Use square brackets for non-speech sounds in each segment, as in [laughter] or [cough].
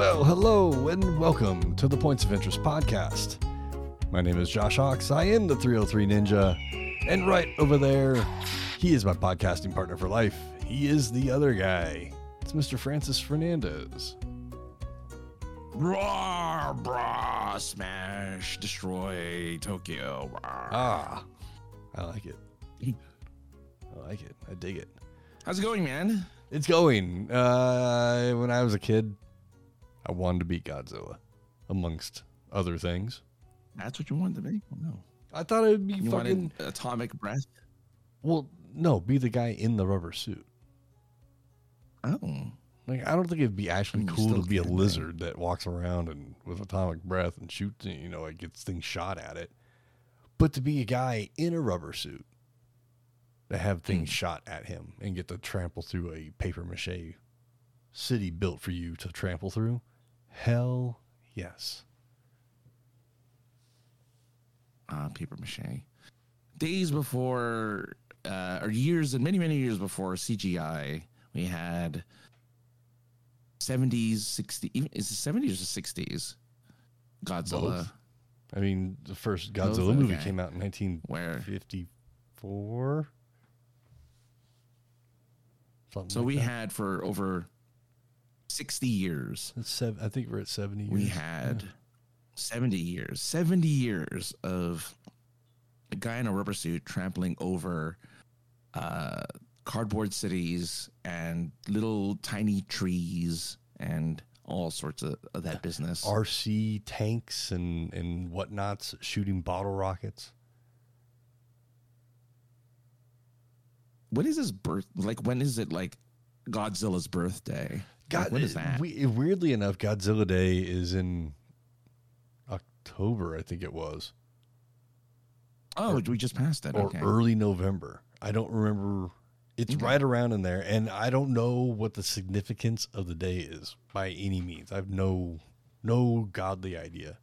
Well, hello and welcome to the Points of Interest podcast. My name is Josh Hawks. I am the 303 Ninja. And right over there, he is my podcasting partner for life. He is the other guy. It's Mr. Francis Fernandez. Roar, brah, smash, destroy Tokyo. Ah, I like it. I like it. I dig it. How's it going, man? It's going. Uh, when I was a kid, I wanted to beat Godzilla, amongst other things. That's what you wanted to be? Oh, no. I thought it would be You fucking. atomic breath? Well, no, be the guy in the rubber suit. Oh. Like, I don't think it'd be actually I mean, cool to be a can, right? lizard that walks around and with atomic breath and shoots, you know, like gets things shot at it. But to be a guy in a rubber suit to have things Hmm. shot at him and get to trample through a paper mache city built for you to trample through, hell yes. Uh, paper mache. Days before, uh, or years and many, many years before CGI, we had 70s, 60s, even, is it 70s or 60s? Godzilla. Both. I mean, the first Both? Godzilla movie Okay. came out in Where 1954. Something so like we that. had for over 60 years seven, I think we're at 70 years. we had 70 years 70 years of a guy in a rubber suit trampling over uh, cardboard cities and little tiny trees and all sorts of, of that business RC tanks and and whatnots shooting bottle rockets. when is his birth like when is it like godzilla's birthday God, like, when is that we- weirdly enough, Godzilla Day is in October, I think it was, oh we just passed it or okay early November. I don't remember. It's Okay. right around in there, and I don't know what the significance of the day is by any means. I have no no godly idea.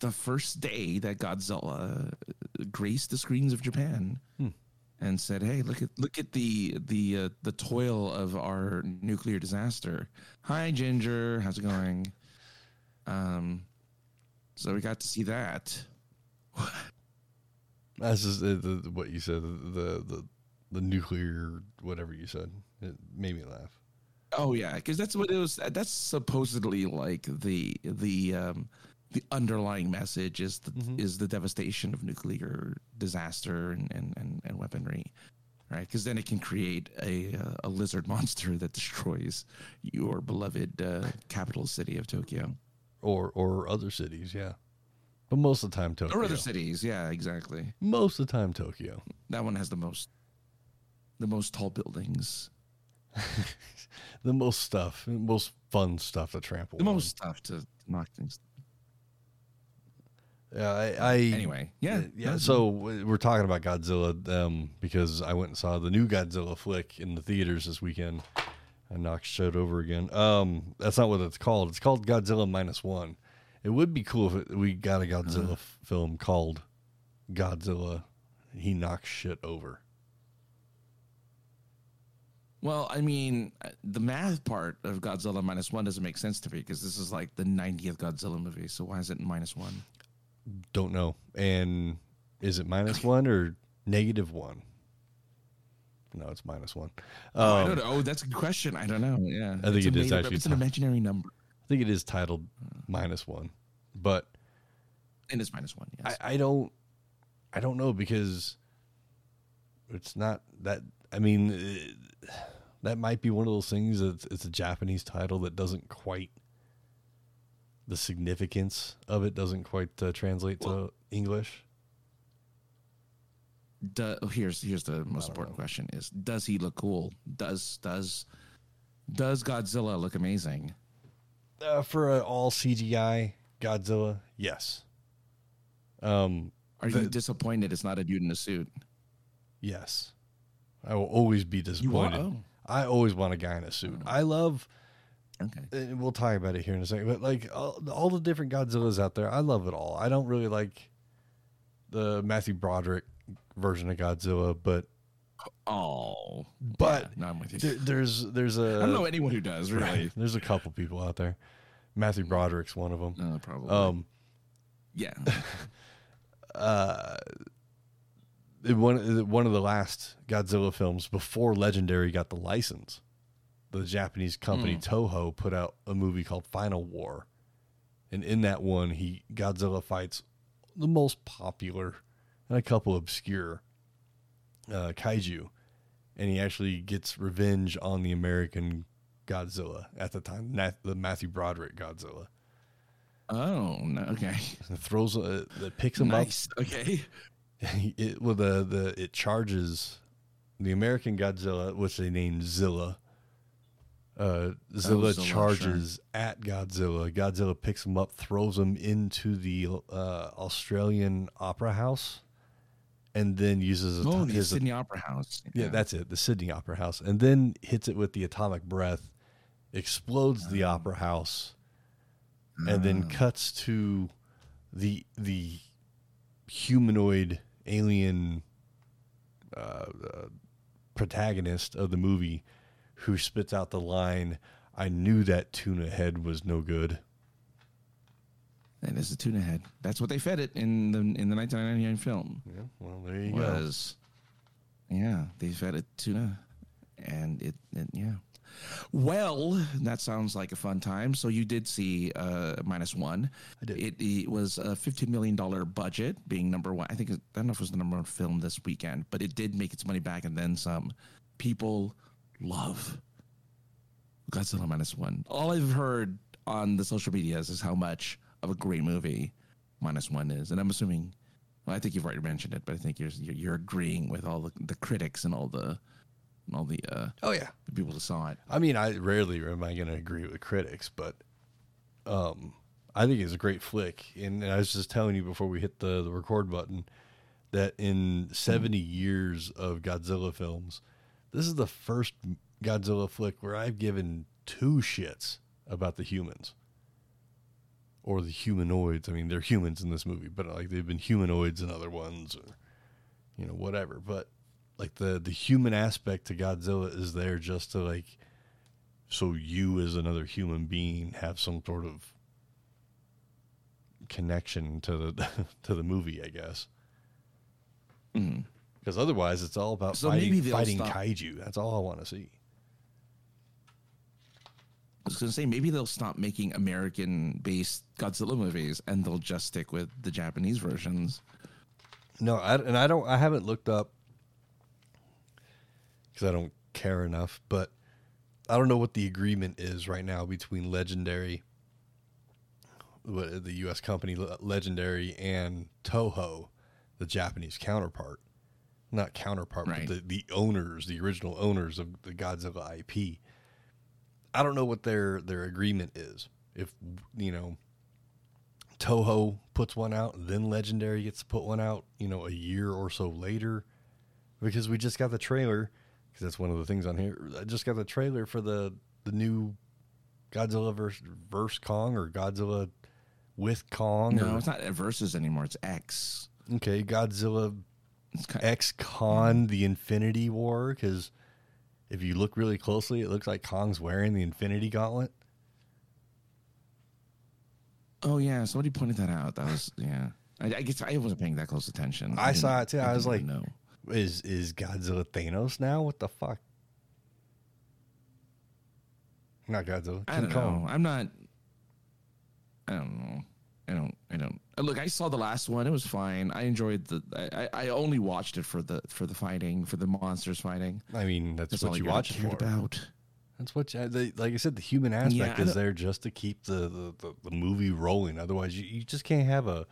the first day that Godzilla graced the screens of Japan Hmm. And said, "Hey, look at look at the the uh, the toil of our nuclear disaster." Hi, Ginger, how's it going? Um, so we got to see that. [laughs] That's just uh, the, what you said. The, the the nuclear whatever you said. It made me laugh. Oh yeah, because that's what it was. That's supposedly like the the um, the underlying message is the Mhm. is the devastation of nuclear disaster and and and, and weaponry, right? Because then it can create a uh, a lizard [laughs] monster that destroys your beloved uh, capital city of Tokyo Or or other cities, yeah. But most of the time Tokyo. or other cities. Yeah, exactly. Most of the time Tokyo. That one has the most the most tall buildings, [laughs] the most stuff, most fun stuff to trample. the on. most stuff to knock things. Yeah, I, I Anyway, yeah, yeah. So we're talking about Godzilla um, because I went and saw the new Godzilla flick in the theaters this weekend. I knocked shit over again. Um, that's not what it's called. It's called Godzilla minus one. It would be cool if it, we got a Godzilla Uh. f- film called Godzilla. He knocks shit over. Well, I mean, uh, the math part of Godzilla minus one doesn't make sense to me because this is like the 90th Godzilla movie. So why is it minus one? Don't know. And is it minus [laughs] one or negative one? No, it's minus one. I Um, don't know. Oh, that's a good question. I don't know. Yeah, I think It's it is actually It's an imaginary number, I think it is titled minus one, but and it's minus one. Yes. I, I don't, I don't know because it's not that. I mean, eh, [sighs] that might be one of those things. That it's, it's a Japanese title that doesn't quite. The significance of it doesn't quite uh, translate to English. Do- oh, here's here's the most important know. question: Is does he look cool? Does does does Godzilla look amazing? Uh, for an all CGI Godzilla, yes. Um, Are you The- disappointed it's not a dude in a suit? yes. I will always be disappointed. Oh, I always want a guy in a suit. I love okay. and we'll talk about it here in a second. But like all, all the different Godzillas out there, I love it all. I don't really like the Matthew Broderick version of Godzilla, but Oh, But yeah, no, I'm with you. there, there's there's a I don't know anyone who does [laughs] really. right, there's a couple people out there. Matthew Broderick's one of them. No, probably. Um, yeah. [laughs] uh, one one of the last Godzilla films before Legendary got the license. The Japanese company Toho put out a movie called Final War, and in that one, he Godzilla fights the most popular and a couple obscure uh, kaiju, and he actually gets revenge on the American Godzilla at the time, the Matthew Broderick Godzilla. Oh no. Okay. [laughs] And throws uh, that picks him up. Okay. [laughs] it well the the it charges the American Godzilla, which they named Zilla. Uh, Zilla, Zilla, charges at Godzilla. Godzilla picks him up, throws him into the uh, Australian Opera House, and then uses a Oh, the Sydney Opera House. yeah, that's it, the Sydney Opera House, and then hits it with the atomic breath, explodes the opera house, and then Oh. cuts to the the humanoid alien uh, uh, protagonist of the movie who spits out the line i knew that tuna head was no good. And That is a tuna head. That's what they fed it in the in the 1999 film. yeah well there you go. Was yeah they fed it tuna and it, it yeah. Well that sounds like a fun time. So you did see uh minus one. I did. it, it was a 15 million dollar budget being number one. I think i don't know if it was the number one film this weekend but it did make its money back and then some. People love godzilla minus one all i've heard on the social medias is how much of a great movie minus one is and i'm assuming well, I think you've already mentioned it, but I think you're you're, agreeing with all the, the critics and all the and all the uh, oh yeah the people who saw it. I mean, I rarely am I going to agree with critics, but um, I think it's a great flick. And, and I was just telling you before we hit the, the record button that in 70 years of Godzilla films, this is the first Godzilla flick where I've given two shits about the humans or the humanoids. I mean, they're humans in this movie, but like they've been humanoids in other ones or, you know, whatever. But like the the human aspect to Godzilla is there just to like so you as another human being have some sort of connection to the [laughs] to the movie, I guess. Mhm. Because otherwise, it's all about So fighting, fighting stop- kaiju. That's all I want to see. I was going to say maybe they'll stop making American-based Godzilla movies and they'll just stick with the Japanese versions. No, I, and I don't. I haven't looked up because I don't care enough. But I don't know what the agreement is right now between Legendary, the U.S. company Legendary, and Toho, the Japanese counterpart. Not counterpart, Right. but the, the owners, the original owners of the Godzilla IP. I don't know what their their agreement is. If you know, Toho puts one out, then Legendary gets to put one out, you know, a year or so later, because we just got the trailer. Because that's one of the things on here. I just got the trailer for the the new Godzilla versus verse Kong or Godzilla with Kong. No, or- it's not versus anymore. It's X. okay, Godzilla kind X Kong the Infinity War. Because if you look really closely, it looks like Kong's wearing the Infinity Gauntlet. Oh yeah, somebody pointed that out. That was yeah. I, I guess I wasn't paying that close attention. I saw it too. I was like, no. Is is Godzilla Thanos now? What the fuck? Not Godzilla. I don't Kong. know. I'm not. I don't know. I don't. I don't. uh, Look, I saw the last one. It was fine. I enjoyed the. I, I only watched it for the for the fighting for the monsters fighting. I mean, that's, That's what you watch for. about. That's what, you, the, like I said, the human aspect I is there just to keep the, the, the, the movie rolling. Otherwise, you, you just can't have a,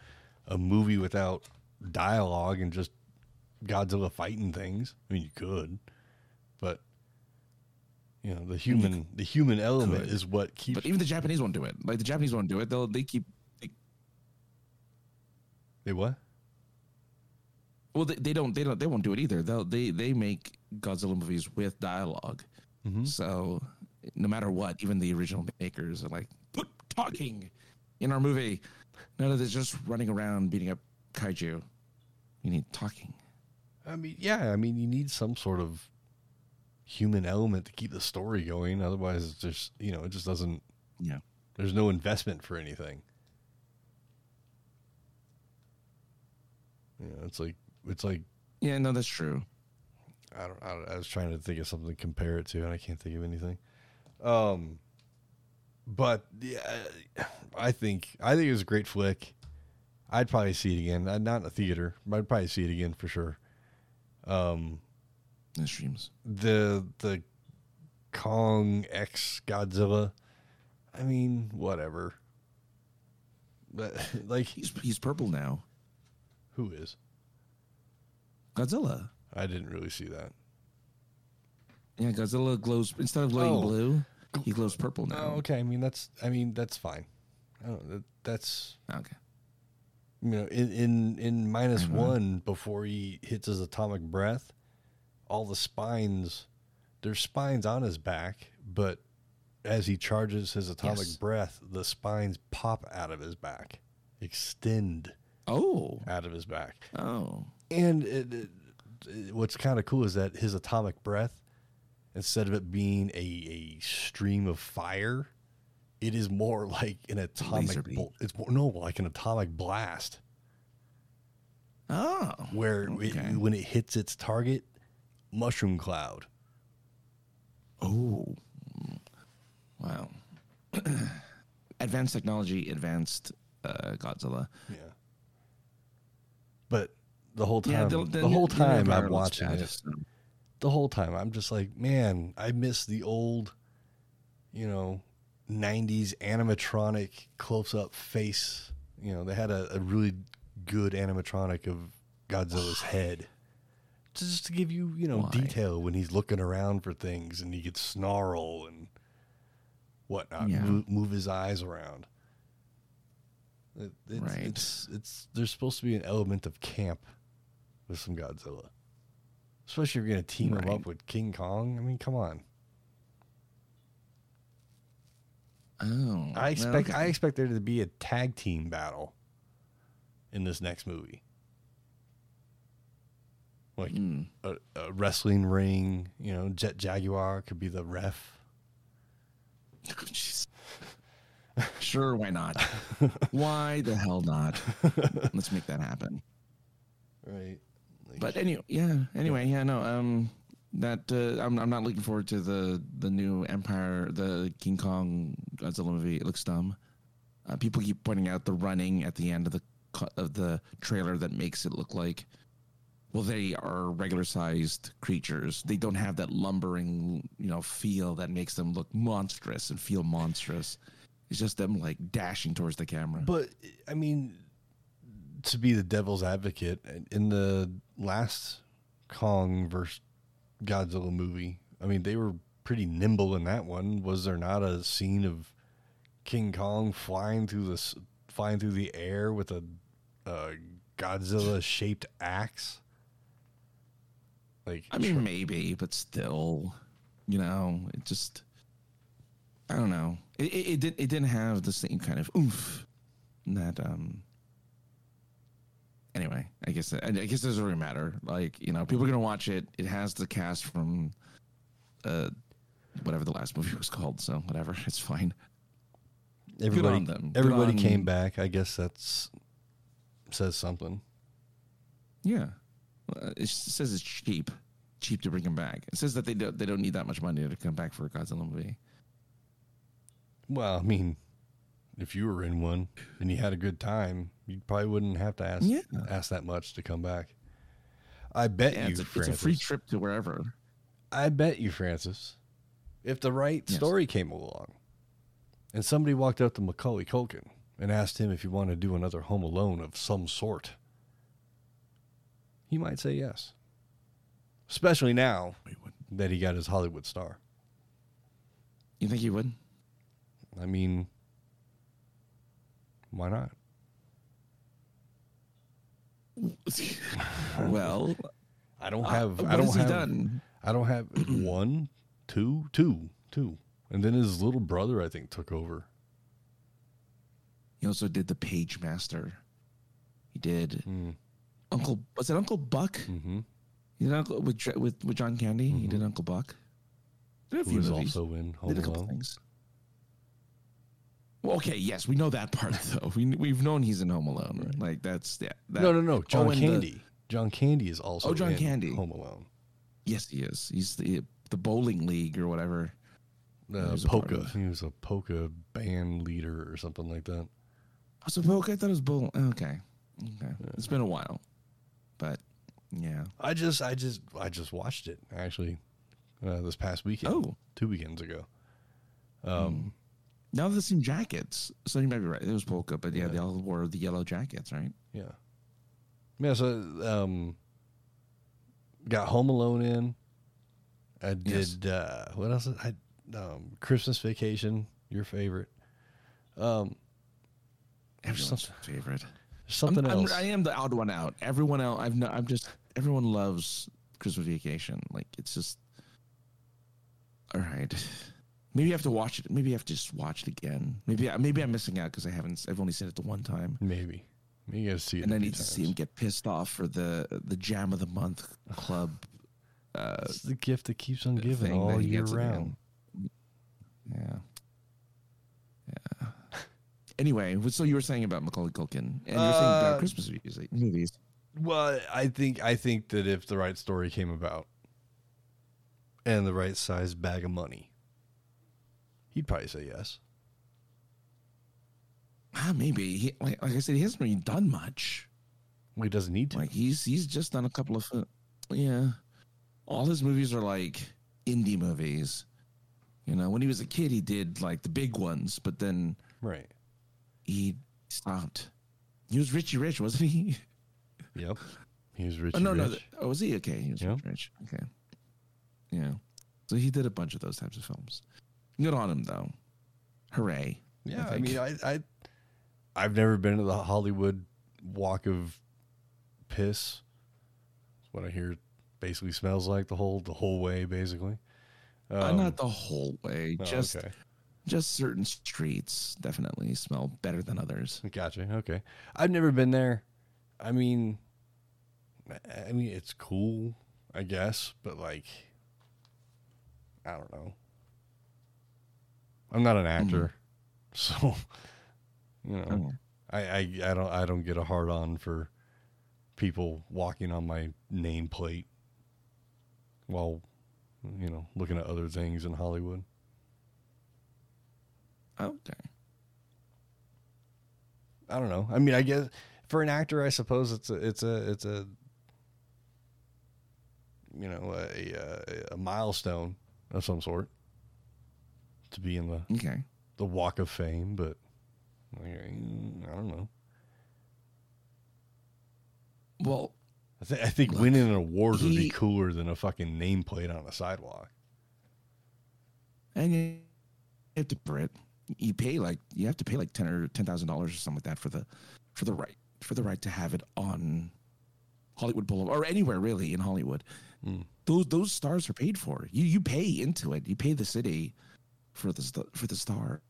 a movie without dialogue and just Godzilla fighting things. I mean, you could, but you know, the human the human element could. is what keeps. But even the Japanese won't do it. Like the Japanese won't do it. They'll they keep. They, they what? well, they, they don't. They don't. They won't do it either. They'll they they make Godzilla movies with dialogue. Mhm. So no matter what, even the original makers are like put talking in our movie. None of this just running around beating up kaiju. You need talking. I mean, yeah, I mean, you need some sort of human element to keep the story going. Otherwise, it's just you know, it just doesn't. Yeah. There's no investment for anything. You know, it's like it's like Yeah, no, that's true. I don't, I don't. I was trying to think of something to compare it to, and I can't think of anything. Um, but yeah, I think I think it was a great flick. I'd probably see it again. Uh, Not in a theater, but I'd probably see it again for sure. Um, The streams. the the Kong X Godzilla. I mean, whatever. But [laughs] like, He's he's purple now. Who is? Godzilla. I didn't really see that. Yeah, Godzilla glows instead of glowing Oh. blue, he glows purple Oh, now. okay. I mean, that's. I mean, that's fine. I don't, that, that's Okay. you know in in in minus one before he hits his atomic breath all the spines there's spines on his back but as he charges his atomic Yes. breath the spines pop out of his back extend Oh. out of his back Oh. and it, it- it- what's kind of cool is that his atomic breath instead of it being a, a stream of fire it is more like an atomic bl- it's more, no like an atomic blast Oh. where Okay. when it hits its target, mushroom cloud. Oh. Wow. [clears throat] advanced technology, advanced uh, Godzilla. Yeah. But the whole time, Yeah, the, the, whole time I'm watching it, the whole time I'm just like, man, I miss the old, you know, '90s animatronic close-up face. You know, they had a, a really good animatronic of Godzilla's head. Just to give you, you know, Why? detail when he's looking around for things and he could snarl and whatnot, Yeah. move, move his eyes around. It, it's, Right. it's it's there's supposed to be an element of camp with some Godzilla, especially if you're going to team him up with King Kong. I mean, come on. Oh. I expect well, I expect there to be a tag team battle in this next movie, like hmm. a, a wrestling ring. You know, Jet Jaguar could be the ref. [laughs] Sure, why not? [laughs] why the hell not? Let's make that happen. Right. Like, But anyway, yeah. Anyway, yeah. No. Um, that uh, I'm I'm not looking forward to the the new Empire, the King Kong Godzilla movie. It looks dumb. Uh, people keep pointing out the running at the end of the of the trailer that makes it look like. Well, they are regular sized creatures. They don't have that lumbering, you know, feel that makes them look monstrous and feel monstrous. It's just them like dashing towards the camera. But I mean, to be the devil's advocate, in the last Kong versus Godzilla movie, I mean, they were pretty nimble in that one. Was there not a scene of King Kong flying through the flying through the air with a, a Godzilla shaped axe? Like, I mean, maybe, but still, you know, it just, I don't know. It, it, it did. It didn't have the same kind of oomph that. um Anyway, I guess I, I guess it doesn't really matter. Like you know, people are gonna watch it. It has the cast from, uh, whatever the last movie was called. So whatever, [laughs] it's fine. everybody, on them. Good everybody on- came back. I guess that's says something. Yeah, it says it's cheap, cheap to bring them back. It says that they don't they don't need that much money to come back for a Godzilla movie. Well, I mean, if you were in one and you had a good time, you probably wouldn't have to ask Yeah. ask that much to come back. I bet Yeah, you, it's, a, it's a free trip to wherever. I bet you, Francis, if the right Yes. story came along, and somebody walked up to Macaulay Culkin and asked him if he wanted to do another Home Alone of some sort, he might say yes. Especially now that he got his Hollywood star. You think he would? I mean, why not? [laughs] well, I don't have. uh, I don't has he have. done? I don't have [clears throat] one, two, two, two, and then his little brother, I think, took over. He also did the Pagemaster. He did Mm, Uncle. Was it Uncle Buck? hmm He did Uncle with with with John Candy. He did Uncle Buck. Did a Who was movies. also in Home did a couple Alone. things. Well, okay, yes, we know that part [laughs] though. We we've known he's in Home Alone. Like that's yeah. That, No, no, no. John Oh, and the- Candy. John Candy is also Oh, John in Candy. Home Alone. yes, he is. He's the the bowling league or whatever. Uh, He's polka. He was a polka band leader or something like that. Oh, so okay, I thought it was bowl. Okay, okay. It's been a while, but yeah. I just, I just, I just watched it actually uh, this past weekend. Oh, two weekends ago. Um, Now they're the same jackets, so you might be right. It was polka, but yeah, Yeah. they all wore the yellow jackets, right? yeah, yeah. So, um, got Home Alone in. I Yes. did. Uh, what else? I um, Christmas Vacation. Your favorite. Um, Everyone's something, favorite. something I'm, I'm- else. I am the odd one out. Everyone else, I've no, I'm just everyone loves Christmas Vacation. Like it's just all right. [laughs] Maybe you have to watch it. Maybe you have to just watch it again. Maybe I- maybe I'm missing out because I haven't. I've only seen it the one time, Maybe. Maybe you got to see it. and I need to see him get pissed off for the the Jam of the Month [sighs] club. Uh, It's the gift that keeps on giving all year gets at the round. yeah, yeah. Anyway, so you were saying about Macaulay Culkin, and you were saying Uh, about Christmas movies. movies. Well, I think I think that if the right story came about and the right size bag of money, he'd probably say yes. Ah, maybe. He, like, like I said, he hasn't really done much. Well, he doesn't need to. Like he's he's just done a couple of, yeah. All his movies are like indie movies. You know, when he was a kid, he did like the big ones, but then right. he stopped. He was Richie Rich, wasn't he? [laughs] Yep. He was rich. oh no, rich. no. Oh, was he okay? He was Yeah. Rich Rich. Okay. Yeah. So he did a bunch of those types of films. Good on him, though. Hooray! Yeah, I, think. mean, I, I, I've never been to the Hollywood Walk of Piss. That's what I hear. Basically, smells like the whole the whole way. Basically, Uh, Um, not the whole way. oh, just okay. just certain streets definitely smell better than others. Gotcha. Okay. I've never been there. I mean, I- I mean, it's cool, I guess, but like, I don't know. I'm not an actor, mm-hmm. [laughs] so you know, Oh. I, I I don't I don't get a hard on for people walking on my nameplate while you know looking at other things in Hollywood. Okay. I don't know. I mean, I guess for an actor, I suppose it's a it's a it's a you know a a, a milestone of some sort to be in the Okay. the Walk of Fame, but I don't know. Well, I, th- I think winning an award would be cooler than a fucking nameplate on a sidewalk. and you have to. You pay like you have to pay like ten or ten thousand dollars or something like that for the for the right for the right to have it on Hollywood Boulevard or anywhere really in Hollywood. Mm. Those those stars are paid for. You you pay into it. You pay the city for the st- for the star.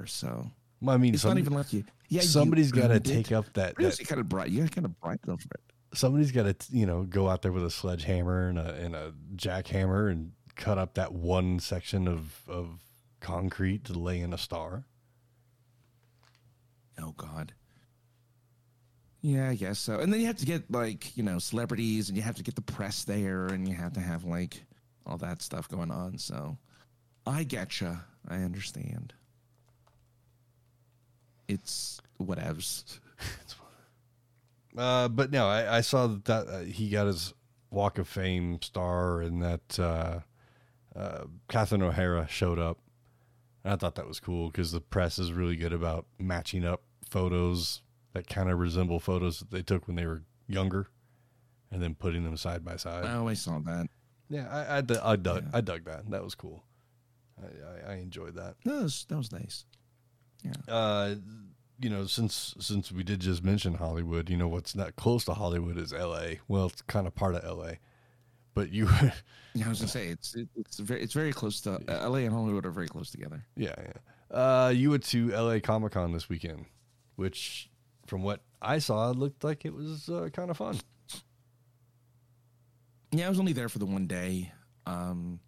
Or so Well, I mean, it's not even like you. Yeah, somebody's got to it. take up that, that you kind of bright. You kind of bright them for it. somebody's got to you know go out there with a sledgehammer and a and a jackhammer and cut up that one section of of concrete to lay in a star. Oh God. Yeah, I guess so. And then you have to get like you know celebrities, and you have to get the press there, and you have to have like all that stuff going on. So I getcha. I understand. It's whatevs. [laughs] Uh, but no, I, I saw that, uh, he got his Walk of Fame star, and that uh, uh, Catherine O'Hara showed up. And I thought that was cool because the press is really good about matching up photos that kind of resemble photos that they took when they were younger, and then putting them side by side. I always saw that. Yeah, I I, I dug I dug that. That was cool. I, I, enjoyed that. That was that was nice. Uh, you know, since since we did just mention Hollywood, you know what's not close to Hollywood is L.A. Well, it's kind of part of L.A. But you, [laughs] Yeah, I was gonna say it's it, it's very it's very close to uh, L.A. and Hollywood are very close together. yeah, yeah. Uh, you went to L.A. Comic Con this weekend, which, from what I saw, looked like it was uh, kind of fun. Yeah, I was only there for the one day. Um,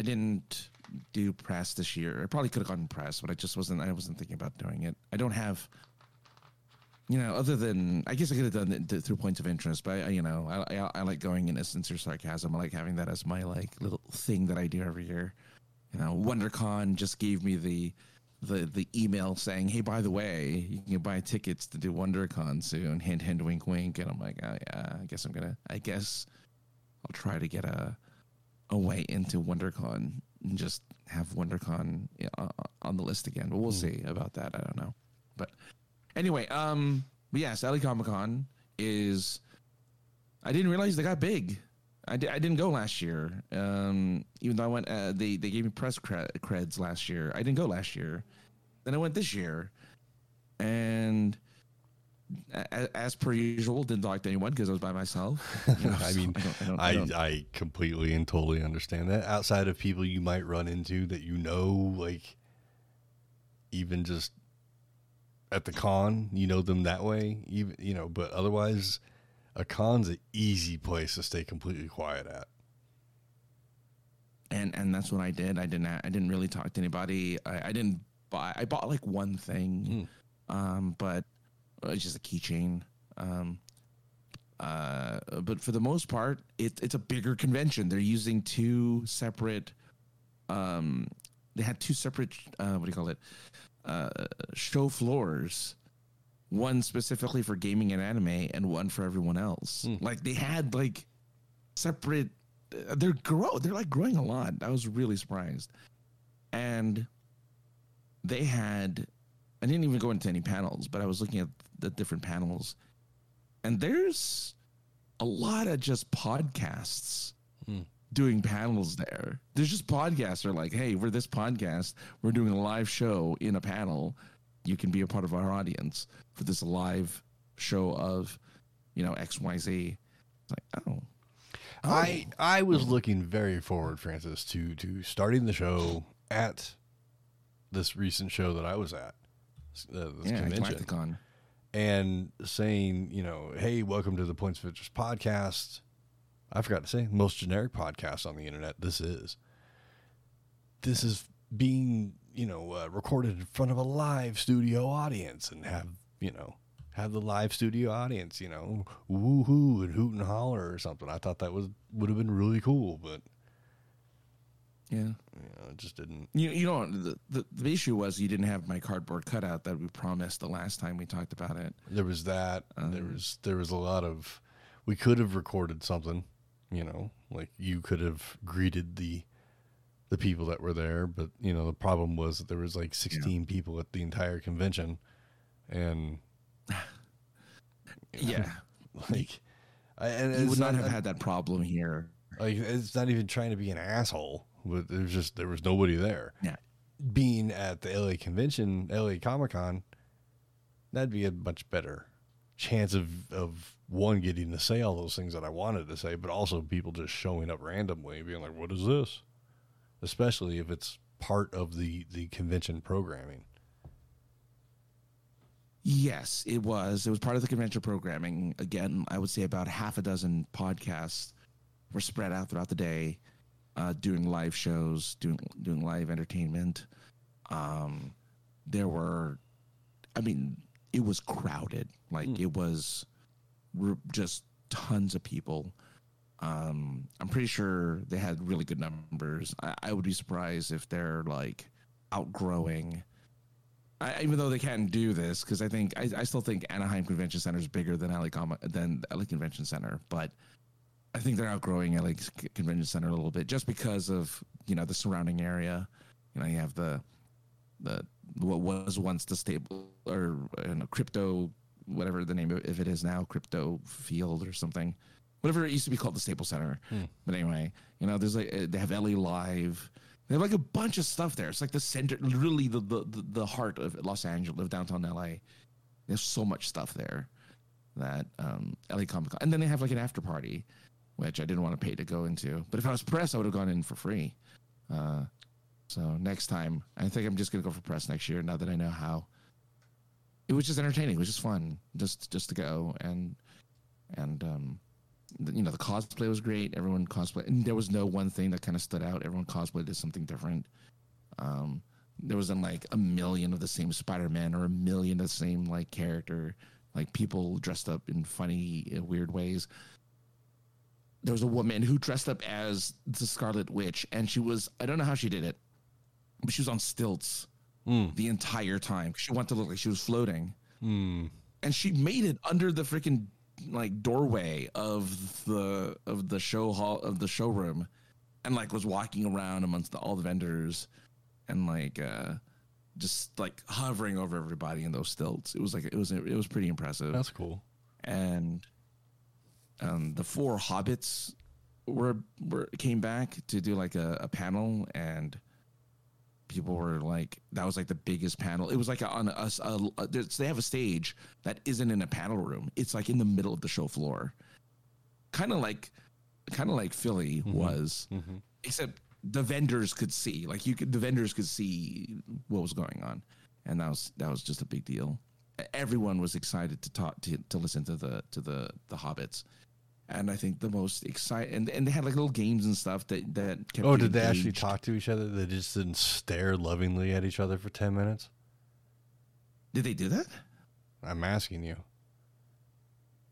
I didn't do press this year. I probably could have gotten press, but I just wasn't. I wasn't thinking about doing it. I don't have, you know, other than I guess I could have done it through points of interest. But I, you know, I, I, I like going in a sincere sarcasm. I like having that as my like little thing that I do every year. You know, WonderCon just gave me the the the email saying, "Hey, by the way, you can buy tickets to do WonderCon soon." Hint, hint, wink, wink. And I'm like, "Oh yeah, I guess I'm gonna. I guess I'll try to get a a way into WonderCon and just have WonderCon on the list again. But we'll mm. see about that. I don't know. But anyway, um, but yes, LA Comic Con is. I didn't realize they got big. I didn't go last year. Um, even though I went, uh, they they gave me press creds last year. I didn't go last year. Then I went this year, and as per usual, didn't talk to anyone because I was by myself. You know, [laughs] I mean, I, don't, I, don't, I, don't. I, completely and totally understand that. Outside of people you might run into that you know, like even just at the con, you know them that way. Even you know, but otherwise, a con's an easy place to stay completely quiet at. And and that's what I did. I didn't I didn't really talk to anybody. I, I didn't buy. I bought like one thing, mm. um, but just a keychain. Um, uh, but for the most part, it, it's a bigger convention. They're using two separate. Um, they had two separate. Uh, what do you call it? Uh, show floors. One specifically for gaming and anime, and one for everyone else. Mm. Like they had like separate. Uh, they're grow. They're like growing a lot. I was really surprised, and they had. I didn't even go into any panels, but I was looking at the different panels, and there's a lot of just podcasts hmm. doing panels there. There's just podcasts are like, hey, we're this podcast. We're doing a live show in a panel. You can be a part of our audience for this live show of, you know, X Y Z. It's like, oh. oh. I I was looking very forward, Francis, to to starting the show at this recent show that I was at. Uh, this yeah, convention and saying, you know, hey, welcome to the Points of Interest podcast. I forgot to say, most generic podcast on the internet. This is. This is being, you know, uh, recorded in front of a live studio audience and have, you know, have the live studio audience, you know, woohoo and hoot and holler or something. I thought that was would have been really cool, but yeah, you know, it just didn't. You you know the, the, the issue was you didn't have my cardboard cutout that we promised the last time we talked about it. There was that. Um, there was there was a lot of. We could have recorded something, you know, like you could have greeted the the people that were there, but you know the problem was that there was like 16 yeah. people at the entire convention, and [laughs] yeah, [laughs] like I, and you would not, not have had that problem here. Like it's not even trying to be an asshole but there's just there was nobody there. Yeah. Being at the LA convention, LA Comic Con, that'd be a much better chance of of one getting to say all those things that I wanted to say, but also people just showing up randomly, being like, "What is this?" Especially if it's part of the the convention programming. Yes, it was. It was part of the convention programming. Again, I would say about half a dozen podcasts were spread out throughout the day uh, doing live shows, doing doing live entertainment. Um, there were, I mean, it was crowded. Like mm. it was re- just tons of people. Um, I'm pretty sure they had really good numbers. I, I would be surprised if they're like outgrowing. I, even though they can't do this, because I think I, I, still think Anaheim Convention Center is bigger than LA Com- than LA Convention Center, but I think they're outgrowing LA Convention Center a little bit just because of you know the surrounding area. You know, you have the the what was once the stable or you know, crypto, whatever the name of it, if it is now, crypto field or something, whatever it used to be called, the Staples Center. Hmm. But anyway, you know, there's like they have LA Live. They have like a bunch of stuff there. It's like the center, literally the the the heart of Los Angeles, of downtown LA. There's so much stuff there that um, LA Comic Con, and then they have like an after party which I didn't want to pay to go into. But if I was press, I would have gone in for free. Uh, so next time, I think I'm just gonna go for press next year. Now that I know how, it was just entertaining. It was just fun, just just to go and and um, the- you know the cosplay was great. Everyone cosplay, and there was no one thing that kind of stood out. Everyone cosplayed did something different. Um, there wasn't like a million of the same Spider-Man or a million of the same like character. Like people dressed up in funny, uh, weird ways. There was a woman who dressed up as the Scarlet Witch, and she was—I don't know how she did it, but she was on stilts Mm. the entire time. She wanted to look like she was floating Mm. and she made it under the freaking like doorway of the of the show hall of the showroom and like was walking around amongst the, all the vendors and like uh just like hovering over everybody in those stilts it was like it was it was pretty impressive That's cool. and um the four hobbits were were came back to do like a, a panel and people were like that was like the biggest panel. It was like on us they have a stage that isn't in a panel room. It's like in the middle of the show floor. Kind of like kind of like philly was Mm-hmm. except the vendors could see like you could the vendors could see what was going on. And that was that was just a big deal. Everyone was excited to talk to, to listen to the to the the hobbits and i think the most exciting and, and they had like little games and stuff that that kept Oh, did they actually talk to each other? They just didn't stare lovingly at each other for 10 minutes? did they do that I'm asking you.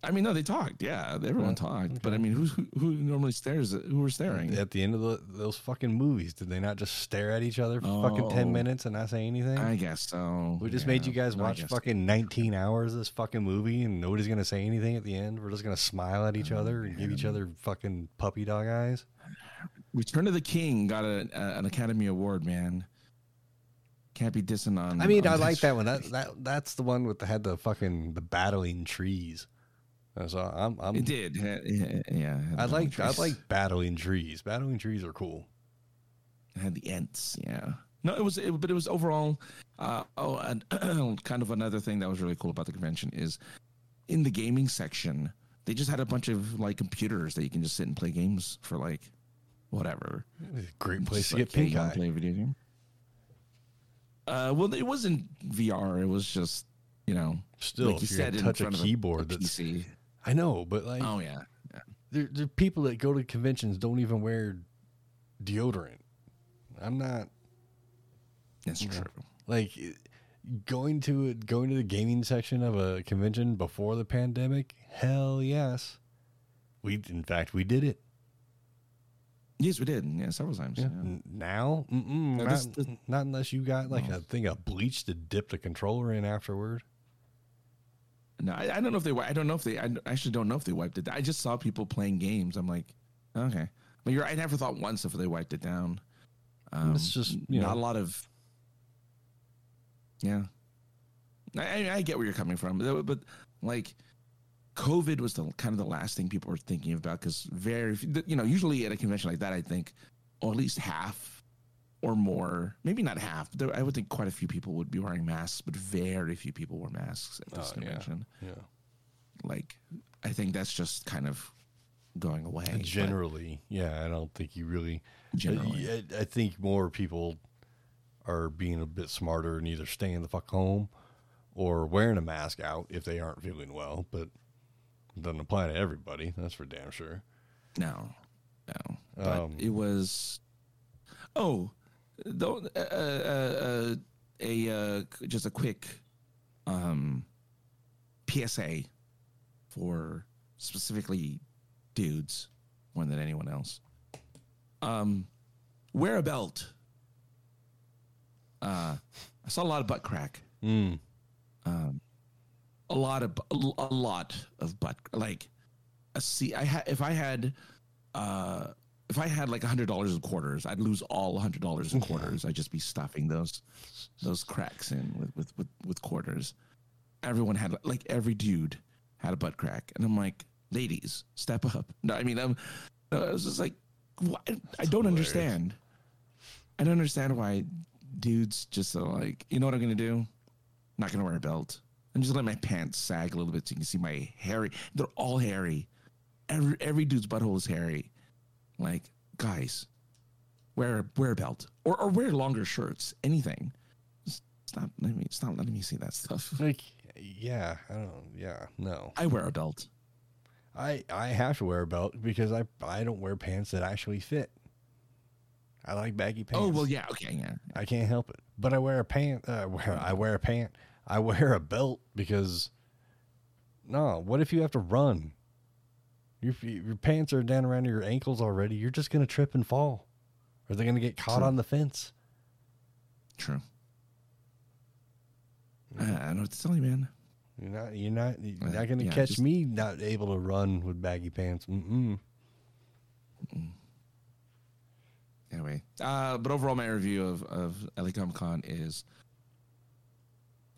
I mean no they talked yeah everyone talked but i mean who who, who normally stares at, who were staring At the end of the, those fucking movies, did they not just stare at each other for fucking 10 Oh. minutes and not say anything? i guess so we just yeah, made you guys watch fucking 19 hours of this fucking movie and nobody's going to say anything at the end. We're just going to smile at Oh, each other and give each other fucking puppy dog eyes. return of the king got a, a, an academy award man can't be dissing on I mean, on I like that one. That that that's the one with the had the fucking the battling trees. So I'm I'm It did. Yeah, yeah, yeah, it had I like I like battling trees. Battling trees are cool. It had the Ents. Yeah. No, it was, it, but it was overall. Uh, oh, and [clears throat] kind of another thing that was really cool about the convention is in the gaming section, they just had a bunch of like computers that you can just sit and play games for like whatever. Great place Just to like, get hey, pink you wanna eye. Play a video game. Uh, well, it wasn't VR. It was just you know, Still, like you if you're said, in touch a front of keyboard, a that's PC. I know, but like Oh yeah, there, there are people that go to conventions don't even wear deodorant. I'm not that's Yeah. true. like eh, going to going to the gaming section of a convention before the pandemic. Hell yes, we in fact we did it. Yes, we did. Yeah, several times. Yeah. yeah. Now, Yeah, not, this- this- not unless you got like No. a thing of bleach to dip the controller in afterward. No, I, I don't know if they. I don't know if they. I actually don't know if they wiped it. I just saw people playing games. I'm like, okay, but you're. I never thought once if they wiped it down. Um, It's just, you not know. a lot of. Yeah, I, I- I get where you're coming from, but, but like, COVID was the kind of the last thing people were thinking about because very, you know, usually at a convention like that, I think, or at least half or more, maybe not half. But there, I would think quite a few people would be wearing masks, but very few people wore masks at this Oh, convention Yeah, like i think that's just kind of going away generally, yeah. I don't think you really. generally I, I think more people are being a bit smarter and either staying the fuck home or wearing a mask out if they aren't feeling well. But it doesn't apply to everybody. That's for damn sure. no no but Um, it was oh though uh, uh, uh, a uh, just a quick um psa for specifically dudes more than anyone else. Um wear a belt. Uh i saw a lot of butt crack. Mm. um, a lot of a lot of butt like a see I had if I had uh if I had like a hundred dollars in quarters, I'd lose all a hundred dollars in quarters. I'd just be stuffing those those cracks in with, with with with quarters. Everyone had like every dude had a butt crack, and I'm like, ladies, step up. No, I mean, I'm. no, I was just like, what? I don't hilarious. understand. I don't understand why dudes just are like, you know what I'm gonna do? not gonna wear a belt. I'm just let my pants sag a little bit so you can see my hairy. They're all hairy. Every every dude's butthole is hairy. Like guys, wear wear a belt or or wear longer shirts. Anything. Stop. Let me stop letting me see that stuff. [laughs] Like, yeah, I don't. Yeah, no. I wear a belt. I I have to wear a belt because I I don't wear pants that actually fit. I like baggy pants. Oh well, yeah, okay, yeah. I can't help it. But I wear a pant. Uh, [laughs] wear, I wear a pant. I wear a belt because no. What if you have to run? Your your pants are down around your ankles already. You're just gonna trip and fall. Are they gonna get caught True. on the fence? True. Uh, I don't know what to tell you, man. You're not. You're not. You're not gonna yeah, catch just- me not able to run with baggy pants. Mm-mm. Anyway, uh, but overall, my review of of LA Comic Con is.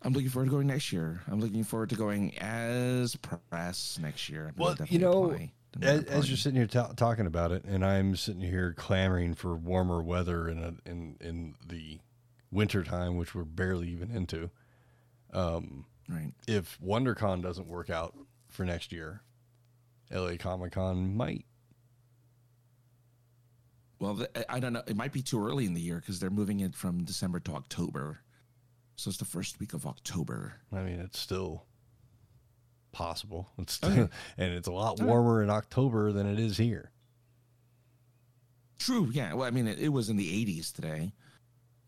I'm looking forward to going next year. I'm looking forward to going as press next year. I'm Well, you know, As, as you're sitting here ta talking about it, and I'm sitting here clamoring for warmer weather in a, in in the winter time, which we're barely even into. Um, right, if WonderCon doesn't work out for next year, LA Comic Con might. well, I don't know. It might be too early in the year because they're moving it from December to October, so it's the first week of October. I mean, it's still possible. It's Okay. and it's a lot Okay. warmer in October than it is here. True. Yeah. Well, I mean, it, it was in the 80s today.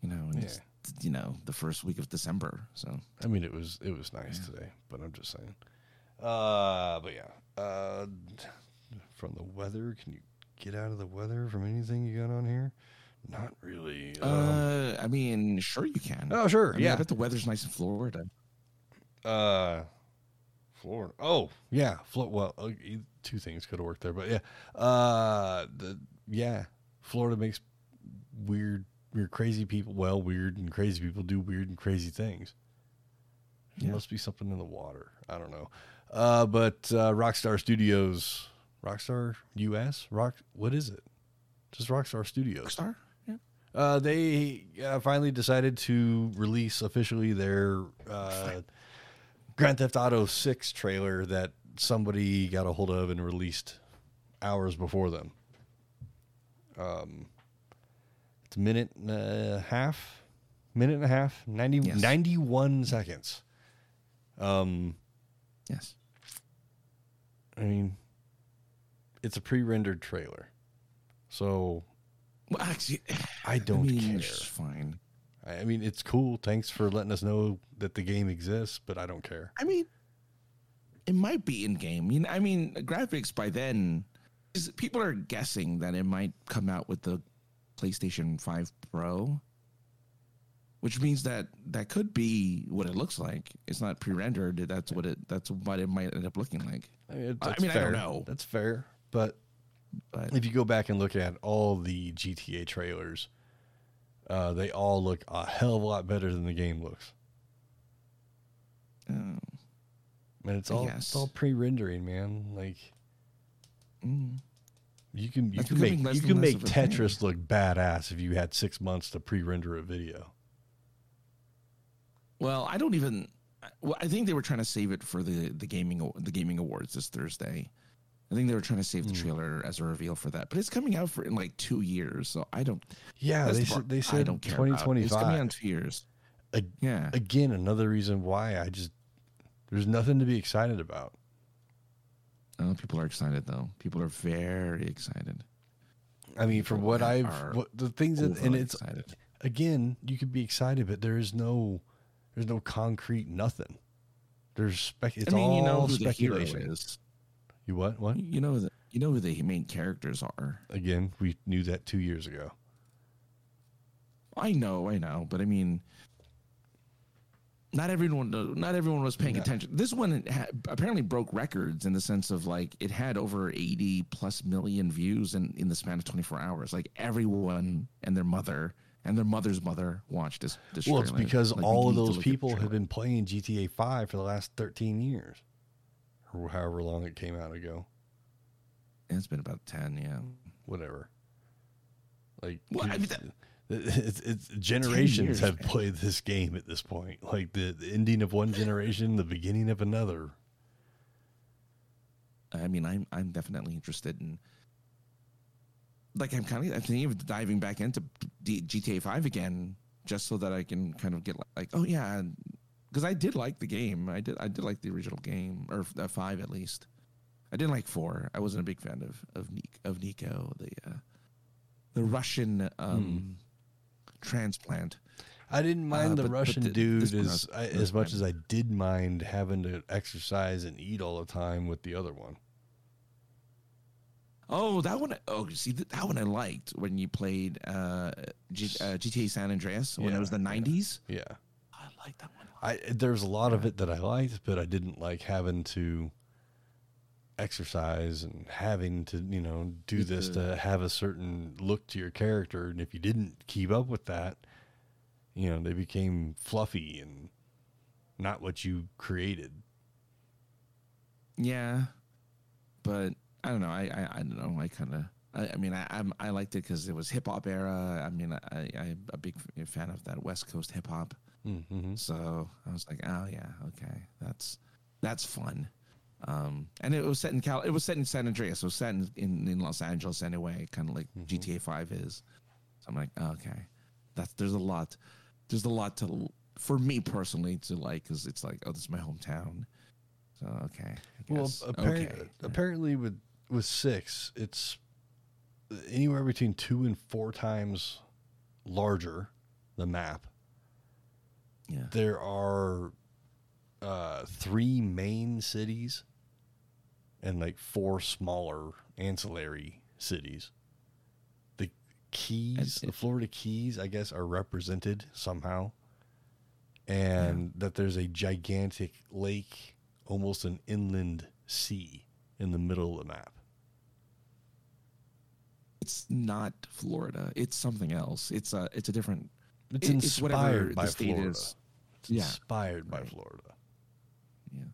You know, and it's you know the first week of December. So I mean, it was it was nice today, but I'm just saying. Uh, but yeah. Uh, from the weather, can you get out of the weather from anything you got on here? Not really. Um, Uh, I mean, sure you can. oh, sure. I mean, I yeah. bet the weather's nice in Florida. Uh, Florida. Oh, yeah. Flo- well, uh, two things could have worked there, but yeah. Uh, the yeah, Florida makes weird, weird, crazy people. Well, weird and crazy people do weird and crazy things. There Yeah. must be something in the water. I don't know. Uh, but uh, Rockstar Studios, Rockstar US, Rock. What is it? Just Rockstar Studios. Star. Uh, they uh, finally decided to release officially their uh, Grand Theft Auto 6 trailer that somebody got a hold of and released hours before them. Um, it's a minute and a half, minute and a half, 90, Yes. 91 seconds. Um, Yes. I mean, it's a pre-rendered trailer, so Well, actually, [sighs] I don't mean, care. It's fine. I I mean, it's cool. Thanks for letting us know that the game exists, but I don't care. I mean, it might be in game. You know, I mean, graphics by then, is people are guessing that it might come out with the PlayStation Five Pro, which means that that could be what it looks like. It's not pre-rendered. That's what it. That's what it might end up looking like. I mean, I mean, I don't know. That's fair. But But if you go back and look at all the GTA trailers, uh, they all look a hell of a lot better than the game looks. uh, And it's all it's all pre-rendering, man. Like mm, you can you That's can make you can make thing. Tetris look badass if you had six months to pre-render a video. well, I don't even. Well, I think they were trying to save it for the the gaming the gaming awards this Thursday. I think they were trying to save the Hmm. trailer as a reveal for that, but it's coming out for in like two years, so I don't. Yeah, they said they I said don't care twenty twenty It's coming out in two years. Ag- Yeah, Again, another reason why I just there's nothing to be excited about. oh, people are excited though. People are very excited. I mean, from People what I've what the things that, and it's excited. again, you could be excited, but there is no there's no concrete nothing. There's spec. It's I mean, all you know who the hero speculation. is. You what? What? You know the you know who the main characters are. Again, we knew that two years ago. I know, I know, but I mean, not everyone, not everyone was paying Yeah. attention. This one ha- apparently broke records in the sense of like it had over eighty plus million views in in the span of twenty four hours. Like everyone and their mother and their mother's mother watched this. this Well, it's because Like, all of those look at the people have been playing GTA Five for the last thirteen years, or however long it came out ago. It's been about ten, yeah. Whatever. Like, Well, I mean, that- [laughs] it's, it's generations years, have man. played this game at this point. Like the, the ending of one generation, the beginning of another. I mean, I'm I'm definitely interested in. Like I'm kind of I'm thinking of diving back into D- GTA Five again, just so that I can kind of get like, oh yeah, because I did like the game. I did I did like the original game or uh, five at least. I didn't like four. I wasn't a big fan of of Niko, of Niko the uh, the Russian um, transplant. I didn't mind Uh, the but- but Russian the- dude this one I as I, as much as I did mind having to exercise and eat all the time with the other one. Oh, that one. Oh, see, that one I liked when you played uh, G, uh, GTA San Andreas when Yeah, it was the yeah. '90s. Yeah, I like that one. I there's a lot of it that I liked, but I didn't like having to exercise and having to you know do this to have a certain look to your character, and if you didn't keep up with that, you know they became fluffy and not what you created. Yeah, but I don't know. I I, I don't know. I kind of. I, I mean, I I'm, I liked it because it was hip hop era. I mean, I I'm a big fan of that West Coast hip hop. Mm-hmm. So I was like, oh yeah, okay, that's that's fun. Um, and it was set in Cal. It was set in San Andreas. So set in, in, in Los Angeles anyway, kind of like GTA Five is. So I'm like, oh, okay, that's there's a lot. There's a lot to for me personally to like because it's like, oh, this is my hometown. So okay, Well, apparently, okay. apparently with with six, it's anywhere between two and four times larger the map. Yeah, There are uh, three main cities and like four smaller ancillary cities. The Keys, the Florida Keys, I guess, are represented somehow, and that there's a gigantic lake, almost an inland sea, in the middle of the map. it's not Florida. It's something else. It's a it's a different. It's It- it's inspired the by Florida. is. It's Yeah, inspired by right. Florida. Yeah.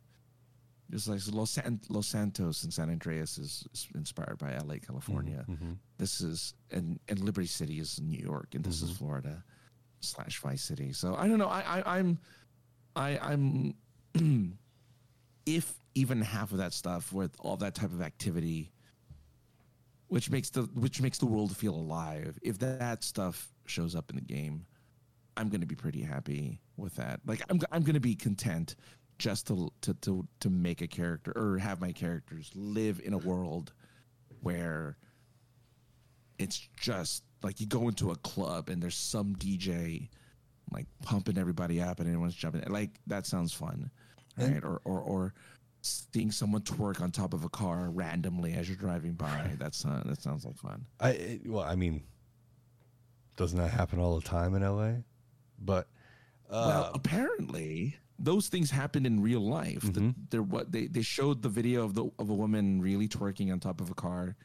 Just like Los, San- Los Santos and San Andreas is, is inspired by LA, California. Mhm. This is and and Liberty City is New York, and this is Florida slash Vice City. So I don't know. I, I I'm I I'm [clears throat] if even half of that stuff with all that type of activity, which makes the which makes the world feel alive. If that stuff shows up in the game, I'm going to be pretty happy with that. Like I'm I'm going to be content just to to to to make a character or have my characters live in a world where it's just like you go into a club and there's some DJ like pumping everybody up and everyone's jumping. Like that sounds fun, And- right? Or or or seeing someone twerk on top of a car randomly as you're driving by. [laughs] That's uh, that sounds like fun. I it, well, I mean, doesn't that happen all the time in LA? But uh, well, apparently those things happened in real life. The- Mhm. there what they, they showed the video of the of a woman really twerking on top of a car,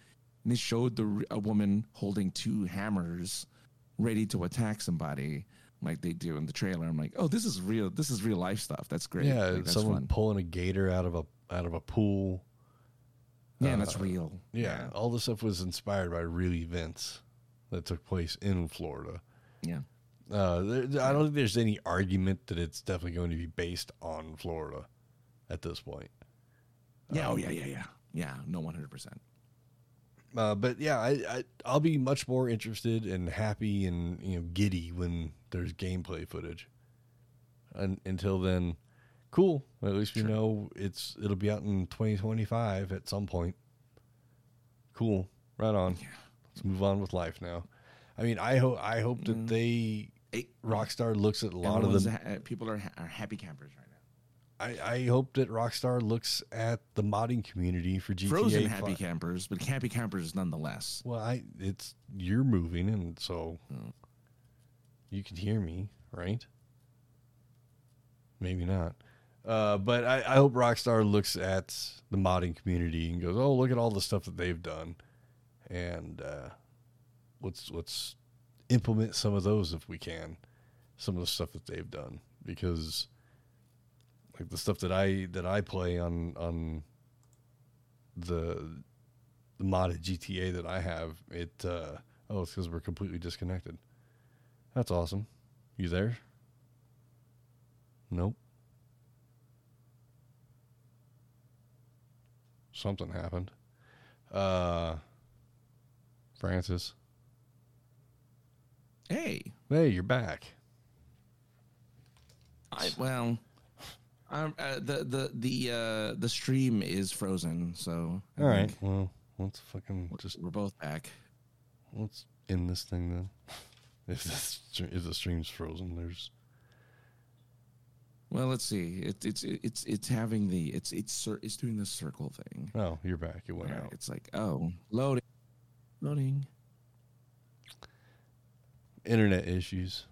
and they showed the a woman holding two hammers, ready to attack somebody, like they do in the trailer. I'm like, oh, this is real. This is real life stuff. That's great. yeah, Like, that's someone fun. pulling a gator out of a out of a pool. Yeah, and that's uh, real. Yeah, all this stuff was inspired by real events that took place in Florida. yeah. Uh, there, I don't think there's any argument that it's definitely going to be based on Florida at this point. Yeah. Oh yeah. Yeah. Yeah. Yeah. No, one hundred percent. Uh, but yeah, I, I I'll be much more interested and happy and you know giddy when there's gameplay footage. And until then, cool. At least we know it's it'll be out in 2025 at some point. Cool. Right on. Yeah. Let's move on with life now. I mean, I hope I hope that Mm. they Hey, Rockstar looks at a lot of the ha- people are, ha- are happy campers right now. I, I hope that Rockstar looks at the modding community for GTA. Frozen happy campers, but happy campers nonetheless. Well, I it's you're moving, and so Mm. you can hear me, right? Maybe not. Uh, but I, I hope Rockstar looks at the modding community and goes, "Oh, look at all the stuff that they've done," and uh, let's let's implement some of those if we can, some of the stuff that they've done because like the stuff that I that I play on on the the modded GTA that I have, it uh oh, it's because we're completely disconnected. That's awesome. You there? Nope. Something happened. Uh Francis. Hey, Hey, you're back. I well, Um, uh, the the the uh, the stream is frozen, so I All right. think Well, let's fucking just we're both back. let's end this thing then. [laughs] If this if the stream's frozen, there's Well, let's see. It, it's it's it's having the it's it's cir- it's doing the circle thing. oh, you're back. It went out. It's like oh, loading, loading. Internet issues.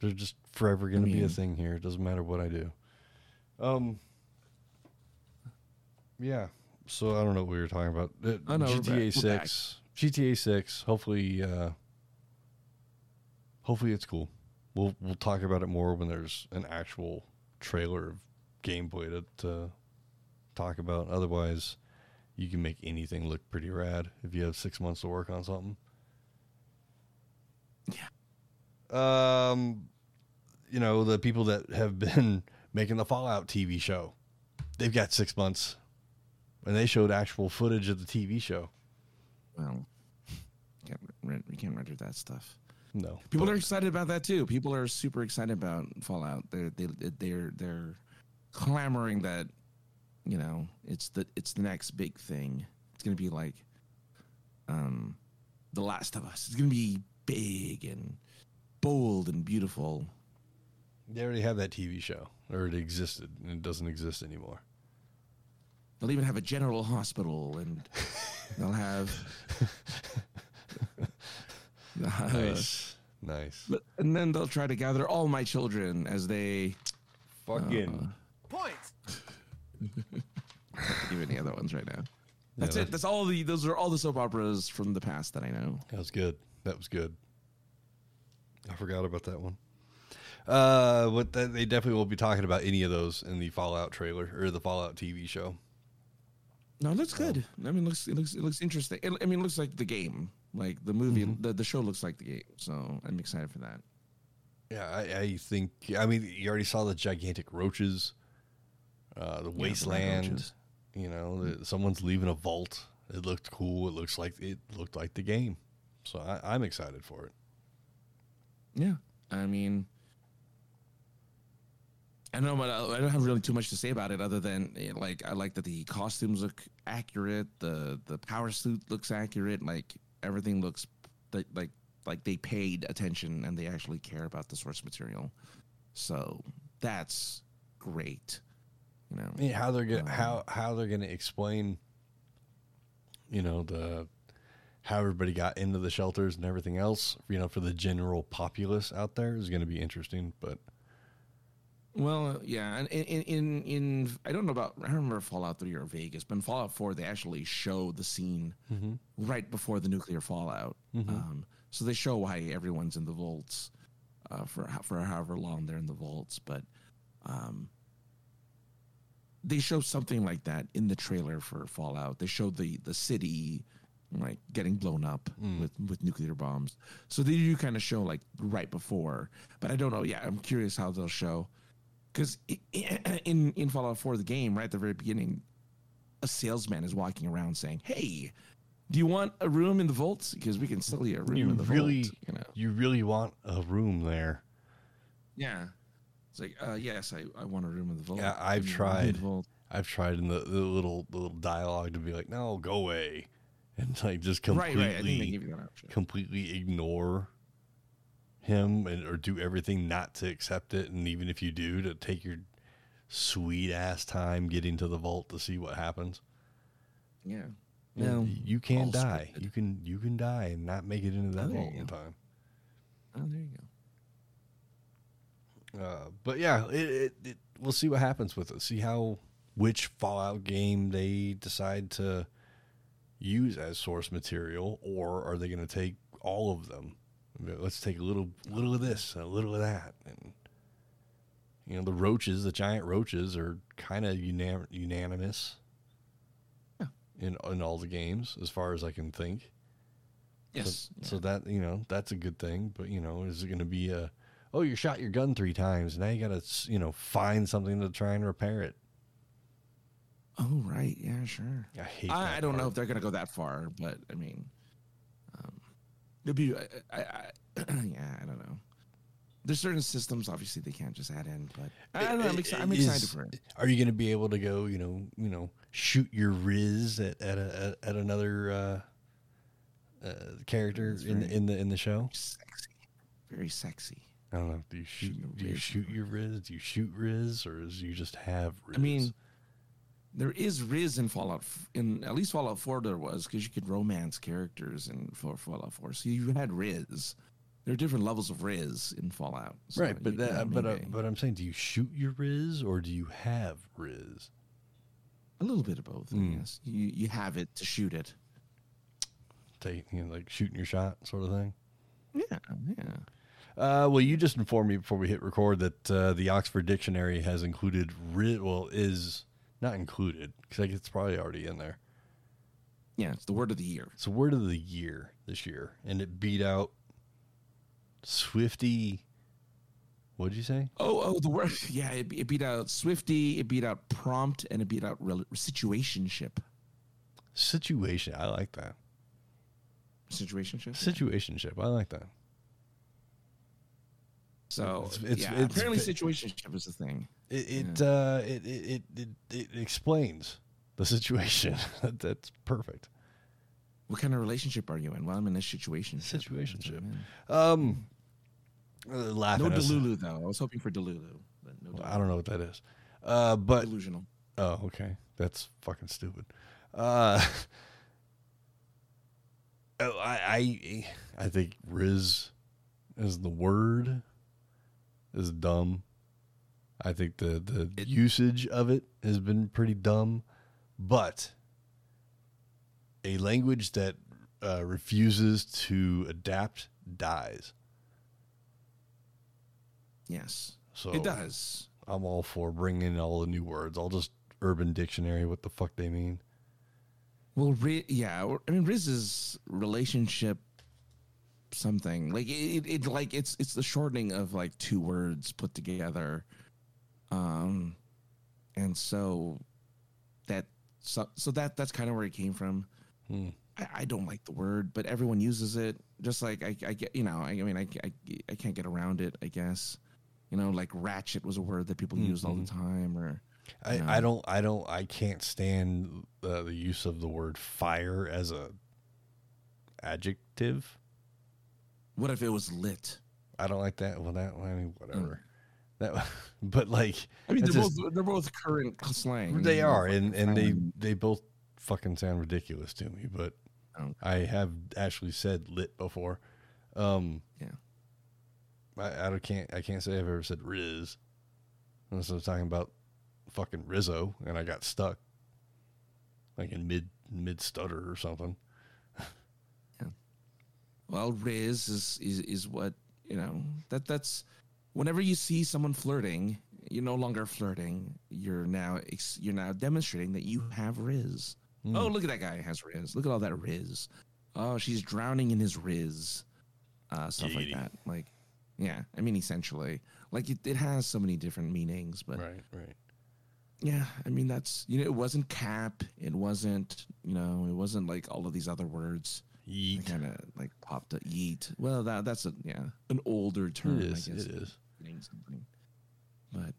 They're just forever going to be a thing here. It doesn't matter what I do. Um. Yeah. So I don't know what we were talking about. Uh, Oh, no, we're back. GTA We're. Six. GTA Six. Hopefully, uh, hopefully it's cool. We'll we'll talk about it more when there's an actual trailer of gameplay to, to talk about. Otherwise, you can make anything look pretty rad if you have six months to work on something. Yeah. Um, you know the people that have been [laughs] making the Fallout TV show, they've got six months, and they showed actual footage of the TV show. Well, can't we can't render that stuff. No, People but- are excited about that too. People are super excited about Fallout. They're they they're they're clamoring that you know it's the it's the next big thing. It's gonna be like um, The Last of Us. It's gonna be big and bold and beautiful. They already have that TV show, or it existed, and it doesn't exist anymore. They'll even have a general hospital, and [laughs] they'll have. Nice, nice. But, and then they'll try to gather all my children as they Fucking. Uh, Points. can't give any other ones right now. That's Yeah, it. That's all the. Those are all the soap operas from the past that I know. That was good. That was good. I forgot about that one. Uh, but th- they definitely won't be talking about any of those in the Fallout trailer or the Fallout TV show. No, it looks good. I mean, it looks it looks it looks interesting. It, I mean, it looks like the game. Like the movie, the, the show looks like the game. So I'm excited for that. Yeah, I, I think. I mean, you already saw the gigantic roaches, uh, the red wasteland. roaches. you know, the, someone's leaving a vault. It looked cool. It looks like it looked like the game. So I, I'm excited for it. Yeah, I mean, I don't know, but I I don't have really too much to say about it other than eh, like I like that the costumes look accurate, the the power suit looks accurate, like everything looks like like like they paid attention and they actually care about the source material. So that's great. You know, I mean, how they're gonna Um, how how they're gonna explain, you know, the how everybody got into the shelters and everything else, you know, for the general populace out there is going to be interesting. But Well, yeah, and in, in in I don't know about I don't remember Fallout Three or Vegas, but in Fallout Four they actually show the scene right before the nuclear fallout. Um, so they show why everyone's in the vaults uh, for for however long they're in the vaults, but um, they show something like that in the trailer for Fallout. They show the the city like getting blown up with with nuclear bombs. So they do kind of show like right before, but I don't know. Yeah, I'm curious how they'll show because [clears throat] in in Fallout 4 the game right at the very beginning, a salesman is walking around saying, "Hey." Do you want a room in the vaults? Because we can sell you a room you in the really, vault. You know, you really want a room there. yeah. It's like, uh, yes, I, I want a room in the vault. Yeah, I've Give me a room in the tried. I've tried in the, the little the little dialogue to be like, no, go away, and like just completely right. I think they give you that option. completely ignore him and or do everything not to accept it and even if you do to take your sweet ass time getting to the vault to see what happens Yeah. you, No, you can all die scripted. you can you can die and not make it into that Oh, vault in time Oh, there you go. uh, but yeah it, it, it we'll see what happens with it see how which fallout game they decide to use as source material or are they going to take all of them let's take a little little of this a little of that and you know the roaches the giant roaches are kind of unan- unanimous Yeah. in in all the games as far as i can think Yes. so, so that you know that's a good thing but you know is it going to be a oh you shot your gun three times now you got to you know find something to try and repair it oh, right. Yeah, sure. i hate I, that I don't know if they're going to go that far, but I mean, um, it'd be, I, I, [clears throat] yeah, I don't know. there's certain systems obviously they can't just add in, but I don't know. I'm, exci- I'm Is- excited for it. Are you going to be able to go? You know, you know, shoot your rizz at at, a, at another uh, uh, character in the, in the in the show? Sexy, very sexy. I don't know. Do you shoot? Do you rizz. shoot your rizz? Do you shoot rizz, or is you just have rizz? I mean, there is Rizz in Fallout. In at least Fallout Four, there was because you could romance characters in for Fallout Four. So you had Rizz. There are different levels of Rizz in Fallout. So right, but that, but uh, but I'm saying, do you shoot your rizz, or do you have rizz? a little bit of both. Mm. Guess you you have it to shoot it. Take you know, like shooting your shot, sort of thing. Yeah, yeah. Uh, well, you just informed me before we hit record that uh, the Oxford Dictionary has included rizz. Well, is not included because like it's probably already in there. Yeah, it's the word of the year. It's the word of the year this year, and it beat out Swiftie. What did you say? Oh, oh, the word. [laughs] Yeah, it, it beat out Swiftie. It beat out prompt, and it beat out rel- situationship. Situation. I like that. Situationship. Situationship. I like that. So It's- it's- yeah, it's apparently situationship is a thing. It it uh, it, it, it it explains the situation. [laughs] That's perfect. What kind of relationship are you in? Well, I'm in a situation. Situationship. Um, uh, laughing. No Delulu though. I was hoping for Delulu, but no. I don't know what that is. Uh, but delusional. Oh, okay. That's fucking stupid. Uh, [laughs] oh, I, I, I think Rizz is the word is dumb. I think the the It- usage of it has been pretty dumb, but a language that uh, refuses to adapt dies. Yes, So it does. I'm all for bringing in all the new words. I'll just Urban Dictionary what the fuck they mean. Well, yeah. I mean, Rizz's relationship something like it, it. Like it's it's the shortening of like two words put together, um, and so that so so that that's kind of where it came from. Hmm. I, I don't like the word, but everyone uses it. Just like I, I get, you know, I, I mean, I, I, I can't get around it. I guess, you know, like ratchet was a word that people used all the time, or I. I don't I don't I can't stand uh, the use of the word fire as a adjective. what if it was lit? I don't like that. Well, that I mean whatever. That [laughs] but like I mean, they're just- both they're both current slang. they are and and they they both fucking sound ridiculous to me. But Oh. I have actually said lit before. Um, Yeah. I, I can't I can't say I've ever said Rizz unless I was talking about fucking Rizzo and I got stuck like in mid mid stutter or something. Yeah. Well, Rizz is, is is what you know. That that's whenever you see someone flirting, you're no longer flirting. You're now ex- you're now demonstrating that you have Rizz. Hmm. Oh, look at that guy has Rizz. Look at all that Rizz. Oh, she's drowning in his Rizz. Uh, stuff Giddy. like that. Like, yeah. I mean, essentially, like it, it has so many different meanings, but Right, right. yeah. I mean, that's you know, it wasn't cap. It wasn't you know, it wasn't like all of these other words Yeet. kind of like popped up yeet. Well, that that's a yeah, an older term. It is. I guess. It is. Meaning something. But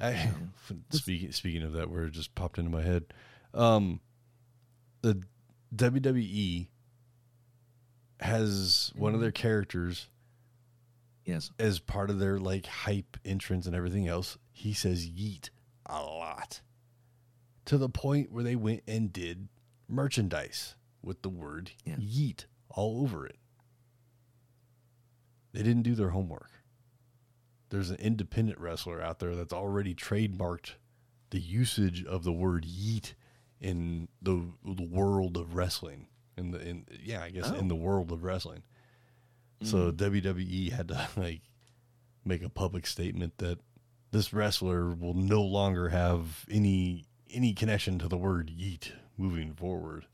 I, [laughs] speaking speaking of that word, just popped into my head. Um, the WWE has one of their characters yes, as part of their like hype entrance and everything else. He says yeet a lot to the point where they went and did merchandise with the word Yeah. yeet all over it. They didn't do their homework. There's an independent wrestler out there that's already trademarked the usage of the word yeet in the, the world of wrestling. In the in yeah, I guess Oh. in the world of wrestling. So mm. WWE had to [laughs] like make a public statement that this wrestler will no longer have any any connection to the word yeet moving forward.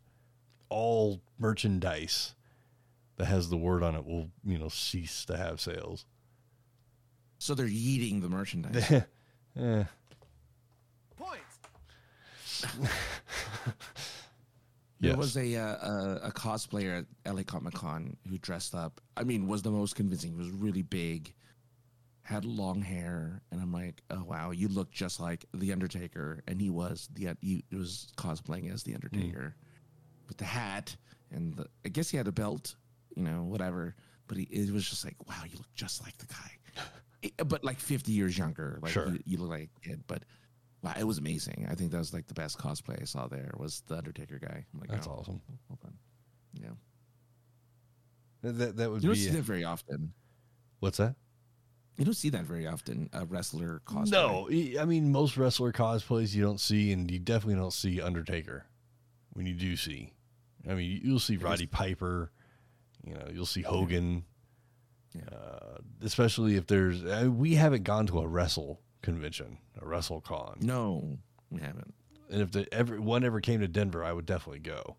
All merchandise that has the word on it will, you know, cease to have sales. So they're yeeting the merchandise. [laughs] eh, [laughs] There yes. was a, uh, a a cosplayer at LA Comic Con who dressed up. I mean, was the most convincing. He was really big, had long hair, and I'm like, oh wow, you look just like the Undertaker, and he was the he was cosplaying as the Undertaker with the hat and the, I guess he had a belt, you know, whatever. But he it was just like, wow, you look just like the guy, It- [laughs] Eh, but like 50 years younger. Like Sure. you, you look like a kid, but. Wow, it was amazing. I think that was like the best cosplay I saw there was the Undertaker guy. I'm like, That's oh, awesome. well done. Yeah. That that would You don't be see that very often. what's that? You don't see that very often. A wrestler cosplay. No, I mean most wrestler cosplays you don't see, and you definitely don't see Undertaker. When you do see, I mean you'll see Roddy Piper, you know you'll see Hogan. Uh, especially if there's. I mean, we haven't gone to a wrestle convention, a wrestle con, No, we haven't. and if the ever one ever came to Denver, I would definitely go.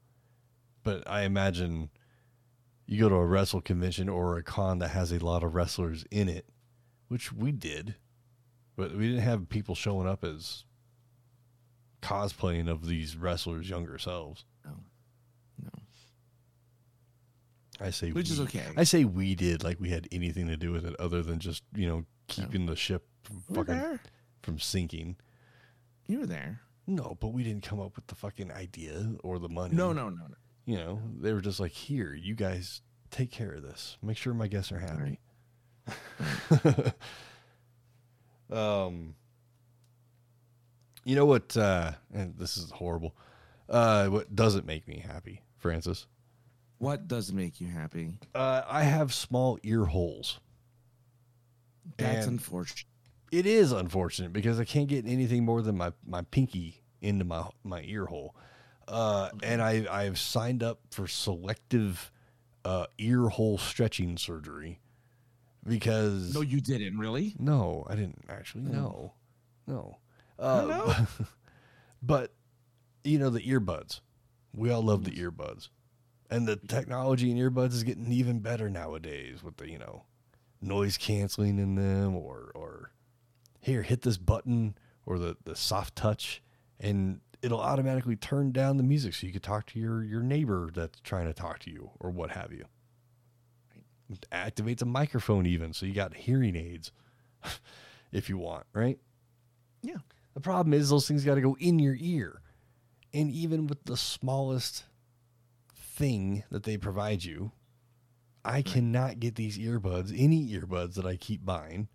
But I imagine you go to a wrestle convention or a con that has a lot of wrestlers in it, which we did, but we didn't have people showing up as cosplaying of these wrestlers' younger selves. No. No. I say Which is we. okay. I say we did like we had anything to do with it other than just you know keeping the ship from You were fucking from sinking. You were there. No, but we didn't come up with the fucking idea or the money. No, no, no, no. you know, they were just like, here, you guys take care of this. Make sure my guests are happy. [laughs] um, you know what? Uh, and this is horrible. Uh, what doesn't make me happy, Francis? What does make you happy? Uh, I have small ear holes. That's And- unfortunate. It is unfortunate because I can't get anything more than my, my pinky into my my ear hole. Uh, and I I've signed up for selective uh, ear hole stretching surgery because No, you didn't really. no, I didn't actually. No, no. Oh, Uh, no? [laughs] but you know the earbuds. We all love the earbuds, and the technology in earbuds is getting even better nowadays with the you know noise canceling in them, or or here hit this button or the the soft touch, and it'll automatically turn down the music so you could talk to your your neighbor that's trying to talk to you or what have you. It activates a microphone even, so you got hearing aids [laughs] if you want, right? Yeah. The problem is those things got to go in your ear. And even with the smallest thing that they provide you, I cannot get these earbuds, any earbuds that I keep buying,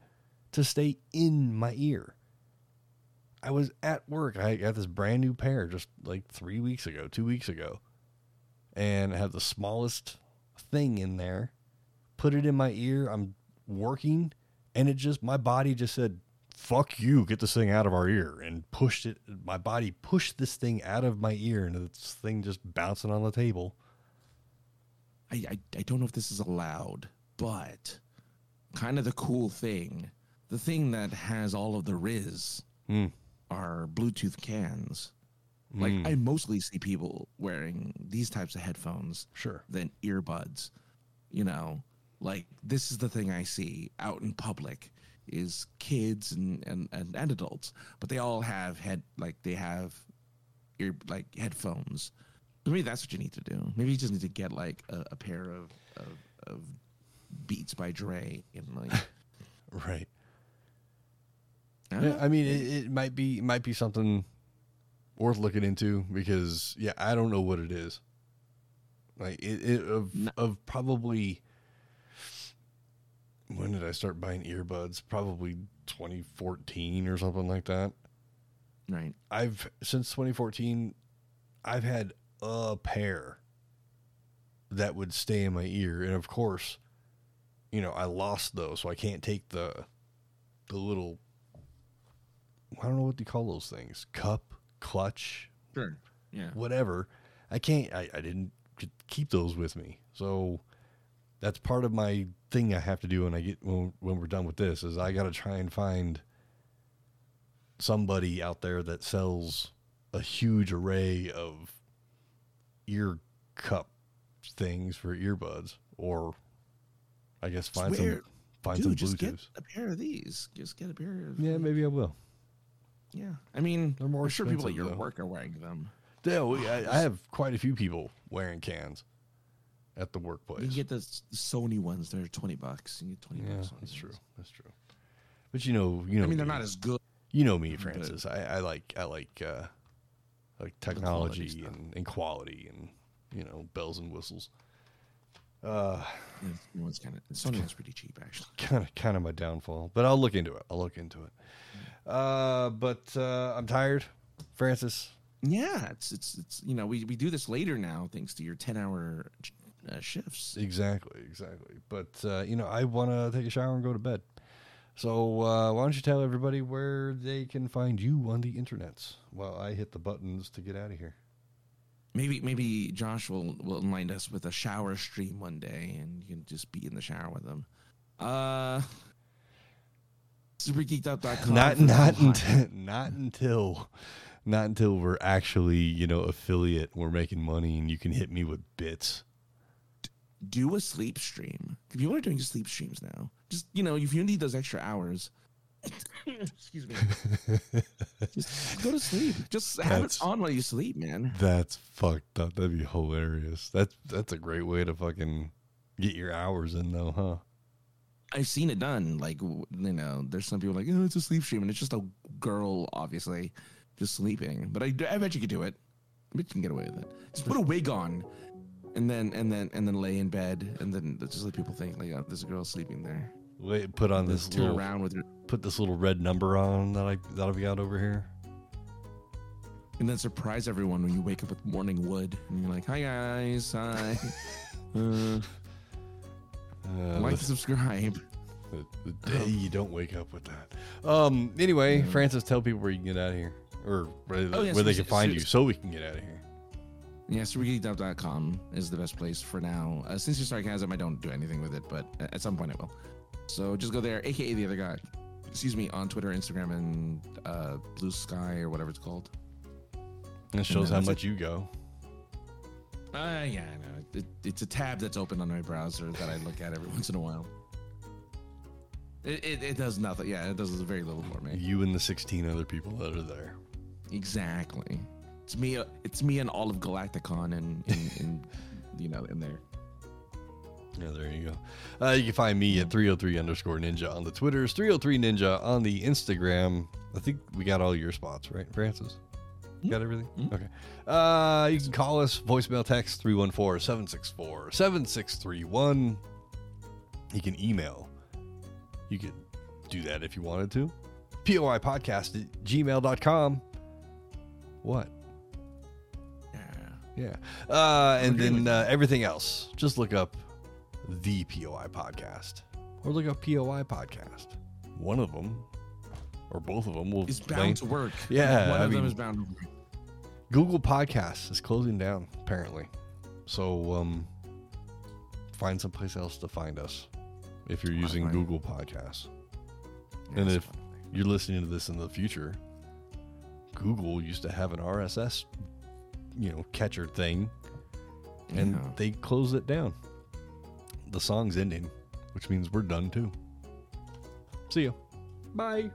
to stay in my ear. I was at work. I got this brand new pair just like three weeks ago, two weeks ago, and I have the smallest thing in there. Put it in my ear. I'm working, and it just, my body just said, fuck you, get this thing out of our ear, and pushed it. My body pushed this thing out of my ear, and this thing just bouncing on the table. I, I I don't know if this is allowed, but kind of the cool thing, the thing that has all of the Rizz Mm. are Bluetooth cans. Like Mm. I mostly see people wearing these types of headphones Sure. than earbuds. You know, like this is the thing I see out in public is kids and, and, and, and adults, but they all have head like they have ear like headphones. Maybe that's what you need to do. Maybe you just need to get like a, a pair of, of of Beats by Dre and like [laughs] Right. I Yeah. I mean, it, it might be might be something worth looking into because yeah, I don't know what it is. Like it, it of No. of probably when did I start buying earbuds? Probably 2014 or something like that. right. I've since 2014, I've had a pair that would stay in my ear, and of course, you know, I lost those, so I can't take the the little. I don't know what they call those things. Cup, clutch, Sure. Yeah. whatever. I can't. I, I didn't keep those with me, so that's part of my thing. I have to do when I get when when we're done with this is I got to try and find somebody out there that sells a huge array of ear cup things for earbuds, or I guess find some find Dude, some just get a pair of these. Just get a pair of Yeah, maybe I will. Yeah. I mean, They're more I'm sure people at your though. work are wearing them. Yeah, we, I, I have quite a few people wearing cans at the workplace. You get the Sony ones. They're twenty bucks. You get twenty Yeah, bucks. on that's these. true. That's true. But you know, you know, I mean, they're not as good. You know me, Francis. I, I like I like uh, like technology and, and quality and you know bells and whistles. Uh, You know, it's kind of Sony was pretty cheap actually. kind of kind of my downfall, but I'll look into it. I'll look into it. Uh, but uh, I'm tired, Francis. Yeah, it's it's it's you know we we do this later now thanks to your ten hour uh, shifts. Exactly, exactly. But uh, you know, I want to take a shower and go to bed. So uh, why don't you tell everybody where they can find you on the internets while I hit the buttons to get out of here? Maybe maybe Josh will will enlighten us with a shower stream one day, and you can just be in the shower with him. Uh, supergeekedup.com. not not until not until not until we're actually you know affiliate we're making money and you can hit me with bits do a sleep stream. People are doing sleep streams now. Just you know, if you need those extra hours, [laughs] excuse me, just go to sleep. Just have That's- it on while you sleep, man. that's fucked up that'd be hilarious that's that's a great way to fucking get your hours in though huh I've seen it done. Like you know, there's some people like, oh, it's a sleep stream, and it's just a girl, obviously, just sleeping. But I, I bet you could do it. I bet you can get away with it. Just put a wig on, and then and then and then lay in bed, and then just let people think like, oh, there's a girl sleeping there. wait put on this turn little around with her, put this little red number on that i that i've got over here and then surprise everyone when you wake up with morning wood, and you're like, hi guys, hi. [laughs] uh, uh, like the- subscribe. the, the day you don't wake up with that um anyway francis tell people where you can get out of here or where, Oh, yes, where they we- can find so- you so we can get out of here Yeah, supergeekedup.com is the best place for now. Uh, since you're sarcasm, I don't do anything with it, but at some point I will. So just go there, aka the other guy. Excuse me, on Twitter, Instagram, and uh, Blue Sky or whatever it's called. It shows how that's it. much you go. Uh, yeah, I know. It, it's a tab that's open on my browser that I look at every [laughs] once in a while. It, it, it does nothing. Yeah, it does very little for me. You and the 16 other people that are there. Exactly. It's me. It's me and all of Galacticon and, in, in, [laughs] you know, in there. Yeah, there you go. Uh, you can find me at 303 underscore ninja on the Twitters, 303 ninja on the Instagram. I think we got all your spots, right, Francis? You got everything? Okay. Uh, you can call us, voicemail text 314 764 7631. You can email. You could do that if you wanted to. POI podcast at gmail.com. What? Yeah. Uh, and then uh, everything else, just look up the POI podcast or look up POI podcast. One of them or both of them will It's explain- bound to work. Yeah, One I of them is bound to work. Google Podcasts is closing down apparently. So um find someplace else to find us if you're using Google Podcasts. Yeah, and if you're listening to this in the future, Google used to have an RSS, you know, catcher thing, and Yeah. they closed it down. The song's ending, which means we're done too. See ya. Bye.